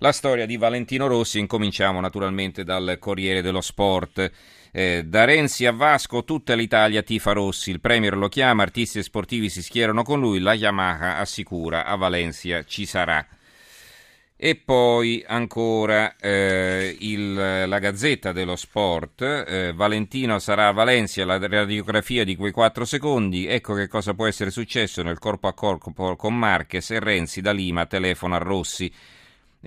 La storia di Valentino Rossi, incominciamo naturalmente dal Corriere dello Sport. Eh, da Renzi a Vasco tutta l'Italia tifa Rossi, il Premier lo chiama, artisti e sportivi si schierano con lui, la Yamaha assicura a Valencia ci sarà. E poi ancora eh, il, la Gazzetta dello Sport, eh, Valentino sarà a Valencia, la radiografia di quei quattro secondi, ecco che cosa può essere successo nel corpo a corpo con Marquez e Renzi da Lima telefona a Rossi.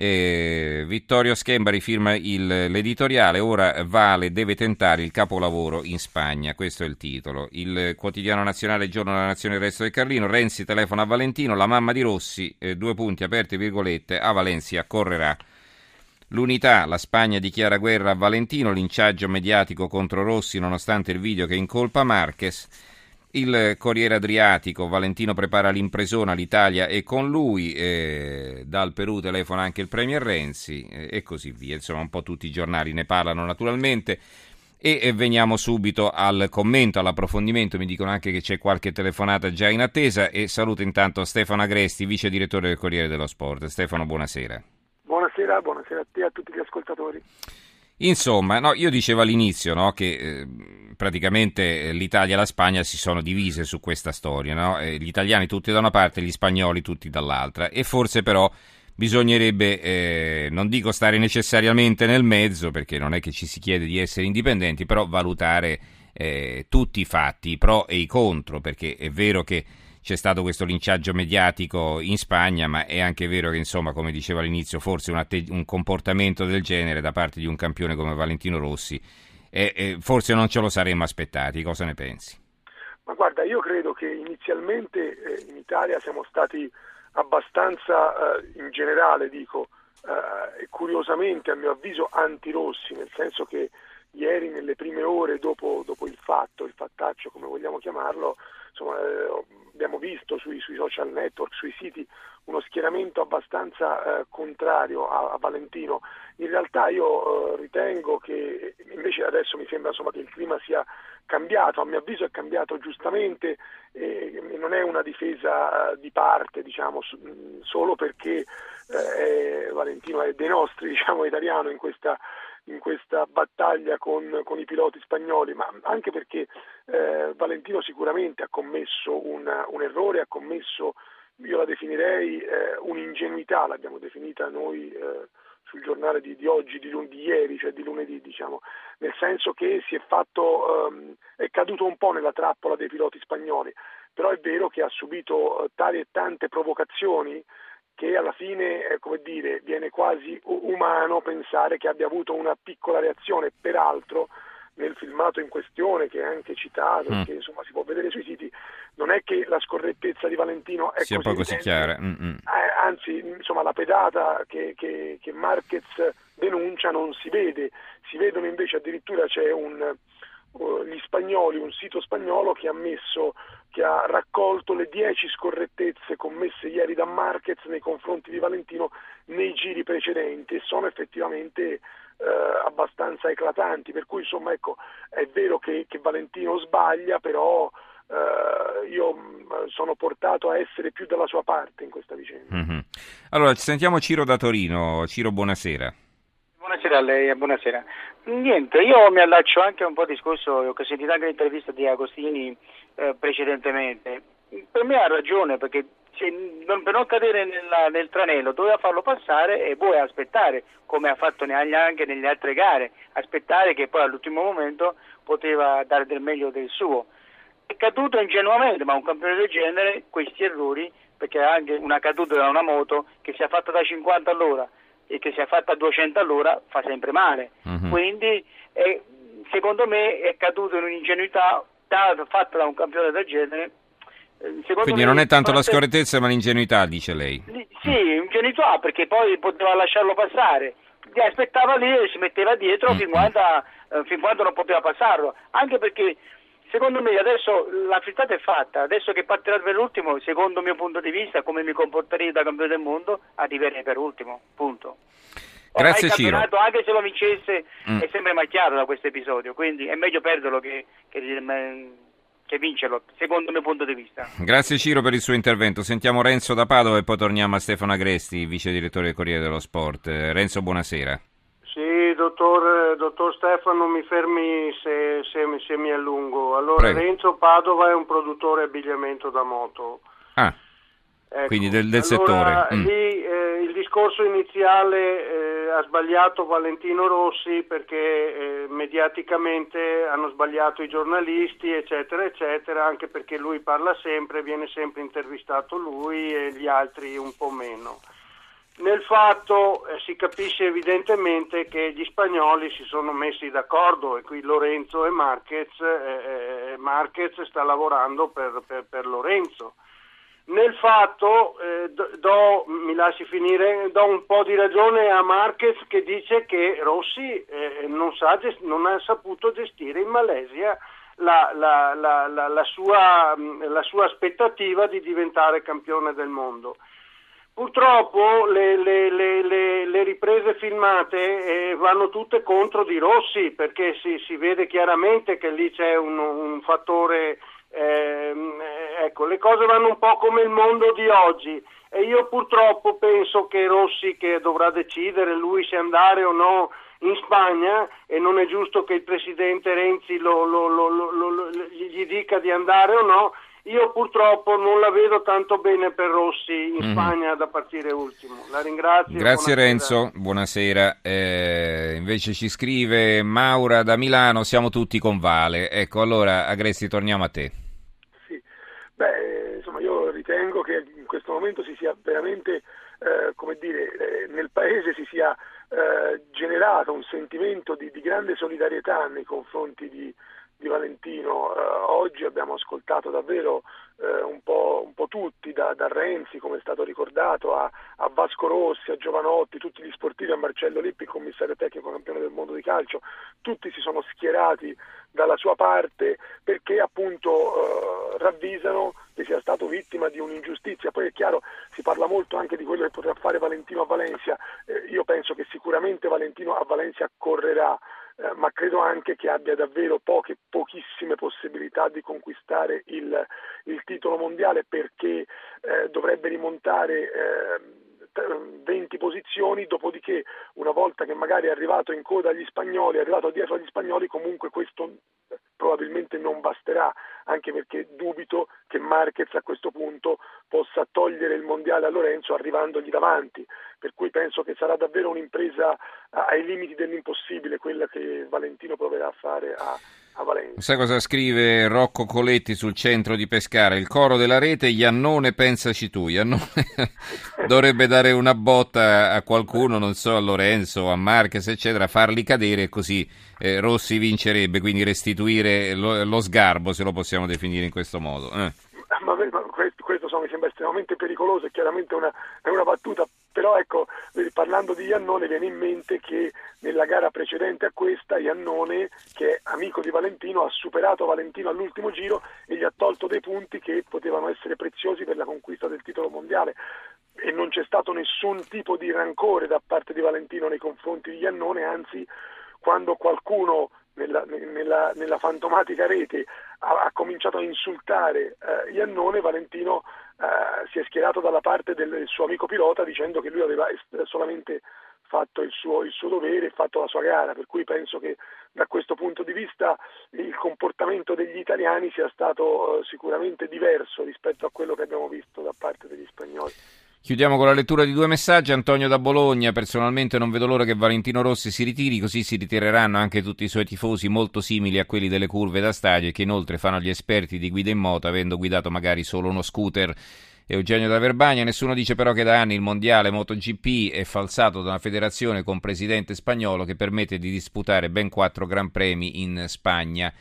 Eh, Vittorio Schembari firma il, l'editoriale, ora Vale deve tentare il capolavoro in Spagna, questo è il titolo. Il quotidiano nazionale Giorno della Nazione il resto del Carlino, Renzi telefona a Valentino, la mamma di Rossi, eh, due punti aperti virgolette, a Valencia correrà. L'unità, la Spagna dichiara guerra a Valentino, linciaggio mediatico contro Rossi nonostante il video che incolpa Marquez. Il Corriere Adriatico, Valentino prepara l'impresona, l'Italia è con lui, eh, dal Perù telefona anche il Premier Renzi eh, e così via. Insomma, un po' tutti i giornali ne parlano naturalmente. E, e veniamo subito al commento, all'approfondimento. Mi dicono anche che c'è qualche telefonata già in attesa. E saluto intanto Stefano Agresti, vice direttore del Corriere dello Sport. Stefano, buonasera. Buonasera, buonasera a te e a tutti gli ascoltatori. Insomma, no, io dicevo all'inizio no, che eh, praticamente l'Italia e la Spagna si sono divise su questa storia, no? eh, gli italiani tutti da una parte gli spagnoli tutti dall'altra e forse però bisognerebbe, eh, non dico stare necessariamente nel mezzo perché non è che ci si chiede di essere indipendenti, però valutare eh, tutti i fatti, i pro e i contro, perché è vero che c'è stato questo linciaggio mediatico in Spagna, ma è anche vero che, insomma, come dicevo all'inizio, forse un, atte- un comportamento del genere da parte di un campione come Valentino Rossi, eh, eh, forse non ce lo saremmo aspettati. Cosa ne pensi? Ma guarda, io credo che inizialmente eh, in Italia siamo stati abbastanza, eh, in generale dico, eh, curiosamente a mio avviso anti-rossi, nel senso che ieri nelle prime ore dopo, dopo il fatto, il fattaccio come vogliamo chiamarlo, insomma, eh, abbiamo visto sui, sui, social network, sui siti, uno schieramento abbastanza eh, contrario a, a, Valentino. In realtà io eh, ritengo che invece adesso mi sembra insomma, che il clima sia cambiato, a mio avviso è cambiato giustamente e non è una difesa di parte, diciamo, solo perché eh, Valentino è dei nostri, diciamo, italiano in questa in questa battaglia con, con, i piloti spagnoli, ma anche perché eh, Valentino sicuramente ha commesso un, un, errore, ha commesso, io la definirei eh, un'ingenuità, l'abbiamo definita noi eh, sul giornale di, di oggi, di, di, ieri, cioè di lunedì, diciamo, nel senso che si è fatto, ehm, è caduto un po' nella trappola dei piloti spagnoli, però è vero che ha subito eh, tali e tante provocazioni che alla fine, eh, come dire, viene quasi umano pensare che abbia avuto una piccola reazione, peraltro nel filmato in questione che è anche citato, mm. che insomma si può vedere sui siti, non è che la scorrettezza di Valentino è sia così, così chiara, mm-hmm. anzi insomma la pedata che, che, che Marquez denuncia non si vede, si vedono invece addirittura c'è un, gli spagnoli, un sito spagnolo che ha messo che ha raccolto le 10 scorrettezze commesse ieri da Marquez nei confronti di Valentino nei giri precedenti e sono effettivamente eh, abbastanza eclatanti, per cui insomma ecco, è vero che, che Valentino sbaglia, però eh, io mh, sono portato a essere più dalla sua parte in questa vicenda. Mm-hmm. Allora, ci sentiamo Ciro da Torino. Ciro, buonasera. Buonasera a lei buonasera. Niente, io mi allaccio anche a un po' di discorso, ho sentito anche l'intervista di Agostini eh, precedentemente. Per me ha ragione perché non, per non cadere nella, nel tranello doveva farlo passare e poi aspettare, come ha fatto anche nelle altre gare, aspettare che poi all'ultimo momento poteva dare del meglio del suo. È caduto ingenuamente, ma un campione del genere, questi errori, perché anche una caduta da una moto che sia fatta da 50 all'ora e che sia fatta a 200 all'ora fa sempre male. Uh-huh. Quindi eh, secondo me è caduto in un'ingenuità fatta da un campione del genere. Eh, Quindi non è tanto la scorrettezza ma l'ingenuità, dice lei. Sì, ingenuità perché poi poteva lasciarlo passare. Aspettava lì e si metteva dietro mm. fin, quando, eh, fin quando non poteva passarlo. Anche perché Secondo me adesso la frittata è fatta, adesso che partirà per l'ultimo, secondo il mio punto di vista, come mi comporterei da campione del mondo, arriverei per ultimo, punto. Grazie Ciro. Anche se lo vincesse mm. è sempre macchiato da questo episodio, quindi è meglio perderlo che, che che vincerlo, secondo il mio punto di vista. Grazie Ciro per il suo intervento. Sentiamo Renzo da Padova e poi torniamo a Stefano Agresti, vice direttore del Corriere dello Sport. Renzo, buonasera. Dottor, dottor Stefano, mi fermi se, se, se mi allungo. Allora, Prego. Renzo Padova è un produttore abbigliamento da moto. Ah. Ecco. Quindi del, del allora, settore. Mm. Lì eh, il discorso iniziale eh, ha sbagliato Valentino Rossi perché eh, mediaticamente hanno sbagliato i giornalisti, eccetera, eccetera, anche perché lui parla sempre, viene sempre intervistato lui e gli altri un po' meno. Nel fatto eh, si capisce evidentemente che gli spagnoli si sono messi d'accordo e qui Lorenzo e Marquez, eh, eh, Marquez sta lavorando per, per, per Lorenzo nel fatto, eh, do, mi lasci finire, do un po' di ragione a Marquez che dice che Rossi eh, non, sa, non, ha saputo gestire in Malesia la, la, la, la, sua, la sua aspettativa di diventare campione del mondo. Purtroppo le, le, le, le, riprese filmate eh, vanno tutte contro di Rossi perché si, si, vede chiaramente che lì c'è un, un fattore eh, ecco, le cose vanno un po' come il mondo di oggi. E io purtroppo penso che Rossi che dovrà decidere lui se andare o no in Spagna e non è giusto che il presidente Renzi lo, lo, lo, gli dica di andare o no, io purtroppo non la vedo tanto bene per Rossi in mm. Spagna da partire ultimo. La ringrazio. Grazie buonasera. Renzo, buonasera. Eh, invece ci scrive Maura da Milano, siamo tutti con Vale. Ecco, allora Agresti torniamo a te. Sì, beh, insomma io ritengo che in questo momento si sia veramente, eh, come dire, eh, nel paese si sia eh, generato un sentimento di, di grande solidarietà nei confronti di di Valentino. Eh, oggi abbiamo ascoltato davvero eh, un, po', un, po', tutti, da, da, Renzi, come è stato ricordato, a, a, Vasco Rossi, a Giovanotti, tutti gli sportivi, a Marcello Lippi, commissario tecnico campione del mondo di calcio, tutti si sono schierati dalla sua parte perché appunto eh, ravvisano che sia stato vittima di un'ingiustizia. Poi è chiaro, si parla molto anche di quello che potrà fare Valentino a Valencia, eh, io penso che sicuramente Valentino a Valencia correrà eh, ma credo anche che abbia davvero poche, pochissime possibilità di conquistare il, il titolo mondiale perché eh, dovrebbe rimontare eh, 20 posizioni, dopodiché una volta che magari è arrivato in coda agli spagnoli, è arrivato dietro agli spagnoli, comunque questo probabilmente non basterà, anche perché dubito che Marquez a questo punto possa togliere il mondiale a Lorenzo arrivandogli davanti, per cui penso che sarà davvero un'impresa ai limiti dell'impossibile quella Valentino proverà a fare a, a Valencia. Sai cosa scrive Rocco Coletti sul centro di Pescara? Il coro della rete, Iannone pensaci tu. Iannone dovrebbe dare una botta a qualcuno, non so, a Lorenzo, a Marquez, eccetera, farli cadere così eh, Rossi vincerebbe, quindi restituire lo, lo, sgarbo, se lo possiamo definire in questo modo. Eh. Ma, ma questo, questo so, mi sembra estremamente pericoloso, è chiaramente una, è una battuta però ecco, parlando di Iannone viene in mente che nella gara precedente a questa Iannone, che è amico di Valentino, ha superato Valentino all'ultimo giro e gli ha tolto dei punti che potevano essere preziosi per la conquista del titolo mondiale. E non c'è stato nessun tipo di rancore da parte di Valentino nei confronti di Iannone, anzi quando qualcuno nella, nella, nella fantomatica rete ha, ha, cominciato a insultare eh, Iannone, Valentino eh, si è schierato dalla parte del suo amico pilota dicendo che lui aveva solamente fatto il suo, il suo dovere e fatto la sua gara, per cui penso che da questo punto di vista il comportamento degli italiani sia stato eh, sicuramente diverso rispetto a quello che abbiamo visto da parte degli spagnoli. Chiudiamo con la lettura di due messaggi. Antonio da Bologna, personalmente non vedo l'ora che Valentino Rossi si ritiri, così si ritireranno anche tutti i suoi tifosi molto simili a quelli delle curve da stadio e che inoltre fanno gli esperti di guida in moto avendo guidato magari solo uno scooter. Eugenio da Verbagna, nessuno dice però che da anni il mondiale MotoGP è falsato da una federazione con presidente spagnolo che permette di disputare ben quattro Gran Premi in Spagna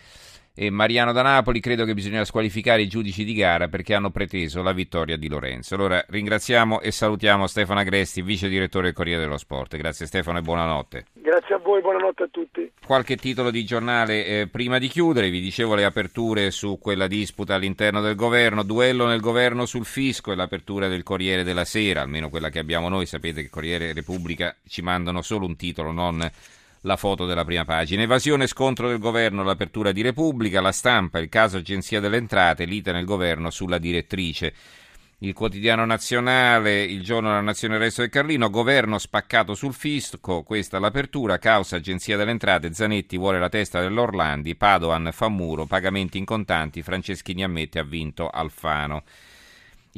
e Mariano da Napoli, credo che bisogna squalificare i giudici di gara perché hanno preteso la vittoria di Lorenzo. Allora ringraziamo e salutiamo Stefano Agresti, vice direttore del Corriere dello Sport. Grazie Stefano e buonanotte. Grazie a voi, buonanotte a tutti. Qualche titolo di giornale eh, prima di chiudere, vi dicevo le aperture su quella disputa all'interno del governo, duello nel governo sul fisco e l'apertura del Corriere della Sera, almeno quella che abbiamo noi, sapete che Corriere Repubblica ci mandano solo un titolo, non la foto della prima pagina. Evasione scontro del governo, l'apertura di Repubblica, la stampa, il caso Agenzia delle Entrate, lite nel governo sulla direttrice. Il quotidiano nazionale, il giorno della nazione il resto del Carlino, governo spaccato sul fisco, questa l'apertura, causa Agenzia delle Entrate, Zanetti vuole la testa dell'Orlandi, Padoan fa muro, pagamenti in contanti, Franceschini ammette ha vinto Alfano.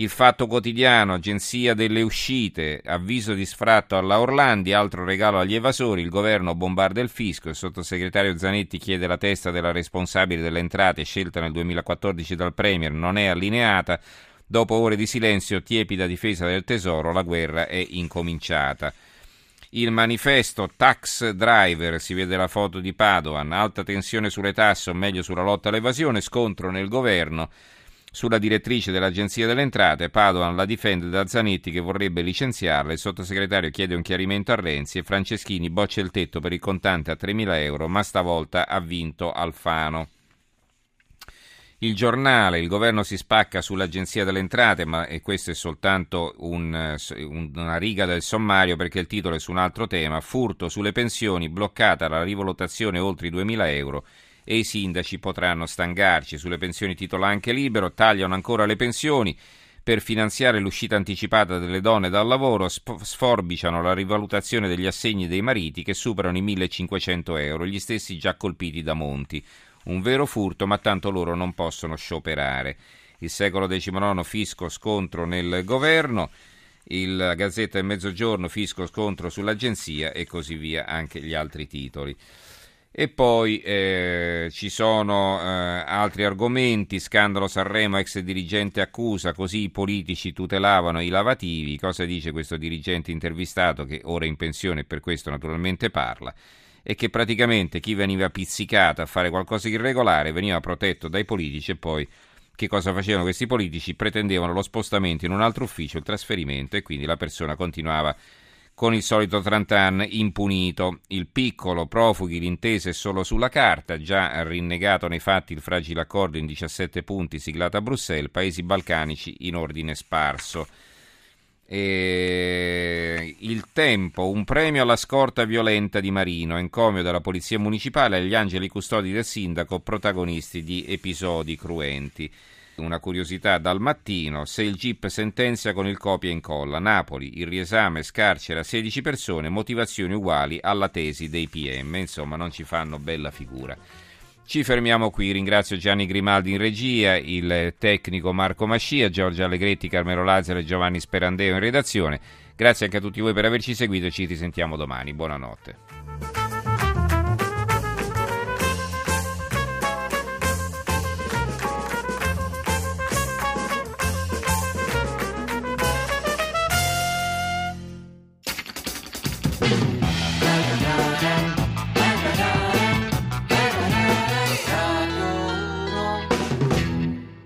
Il Fatto Quotidiano, Agenzia delle Uscite, avviso di sfratto alla Orlandi, altro regalo agli evasori, il governo bombarda il fisco, il sottosegretario Zanetti chiede la testa della responsabile delle entrate scelta nel 2014 dal Premier, non è allineata, dopo ore di silenzio, tiepida difesa del tesoro, la guerra è incominciata. Il manifesto Tax Driver, si vede la foto di Padoan, alta tensione sulle tasse o meglio sulla lotta all'evasione, scontro nel governo. Sulla direttrice dell'Agenzia delle Entrate, Padoan la difende da Zanetti che vorrebbe licenziarla, il sottosegretario chiede un chiarimento a Renzi e Franceschini boccia il tetto per il contante a 3.000 euro, ma stavolta ha vinto Alfano. Il giornale, il governo si spacca sull'Agenzia delle Entrate, ma e questo è soltanto un, una riga del sommario perché il titolo è su un altro tema, furto sulle pensioni, bloccata la rivalutazione oltre i 2.000 euro e i sindaci potranno stangarci. Sulle pensioni titola anche libero, tagliano ancora le pensioni. Per finanziare l'uscita anticipata delle donne dal lavoro sforbiciano la rivalutazione degli assegni dei mariti che superano i 1.500 euro, gli stessi già colpiti da Monti. Un vero furto, ma tanto loro non possono scioperare. Il secolo XIX fisco scontro nel governo, il Gazzetta del Mezzogiorno fisco scontro sull'agenzia e così via anche gli altri titoli. E poi eh, ci sono eh, altri argomenti, scandalo Sanremo, ex dirigente accusa, così i politici tutelavano i lavativi, cosa dice questo dirigente intervistato che ora è in pensione e per questo naturalmente parla, e che praticamente chi veniva pizzicato a fare qualcosa di irregolare veniva protetto dai politici e poi che cosa facevano questi politici? Pretendevano lo spostamento in un altro ufficio, il trasferimento e quindi la persona continuava a con il solito Trantan impunito. Il piccolo profughi l'intesa è solo sulla carta, già rinnegato nei fatti il fragile accordo in 17 punti siglato a Bruxelles, paesi balcanici in ordine sparso. E il tempo, un premio alla scorta violenta di Marino, encomio della polizia municipale agli angeli custodi del sindaco, protagonisti di episodi cruenti. Una curiosità dal mattino, se il GIP sentenzia con il copia e incolla. Napoli, il riesame scarcera 16 persone, motivazioni uguali alla tesi dei PM. Insomma, non ci fanno bella figura. Ci fermiamo qui, ringrazio Gianni Grimaldi in regia, il tecnico Marco Mascia, Giorgio Allegretti, Carmelo Lazzaro e Giovanni Sperandeo in redazione. Grazie anche a tutti voi per averci seguito e ci risentiamo domani. Buonanotte.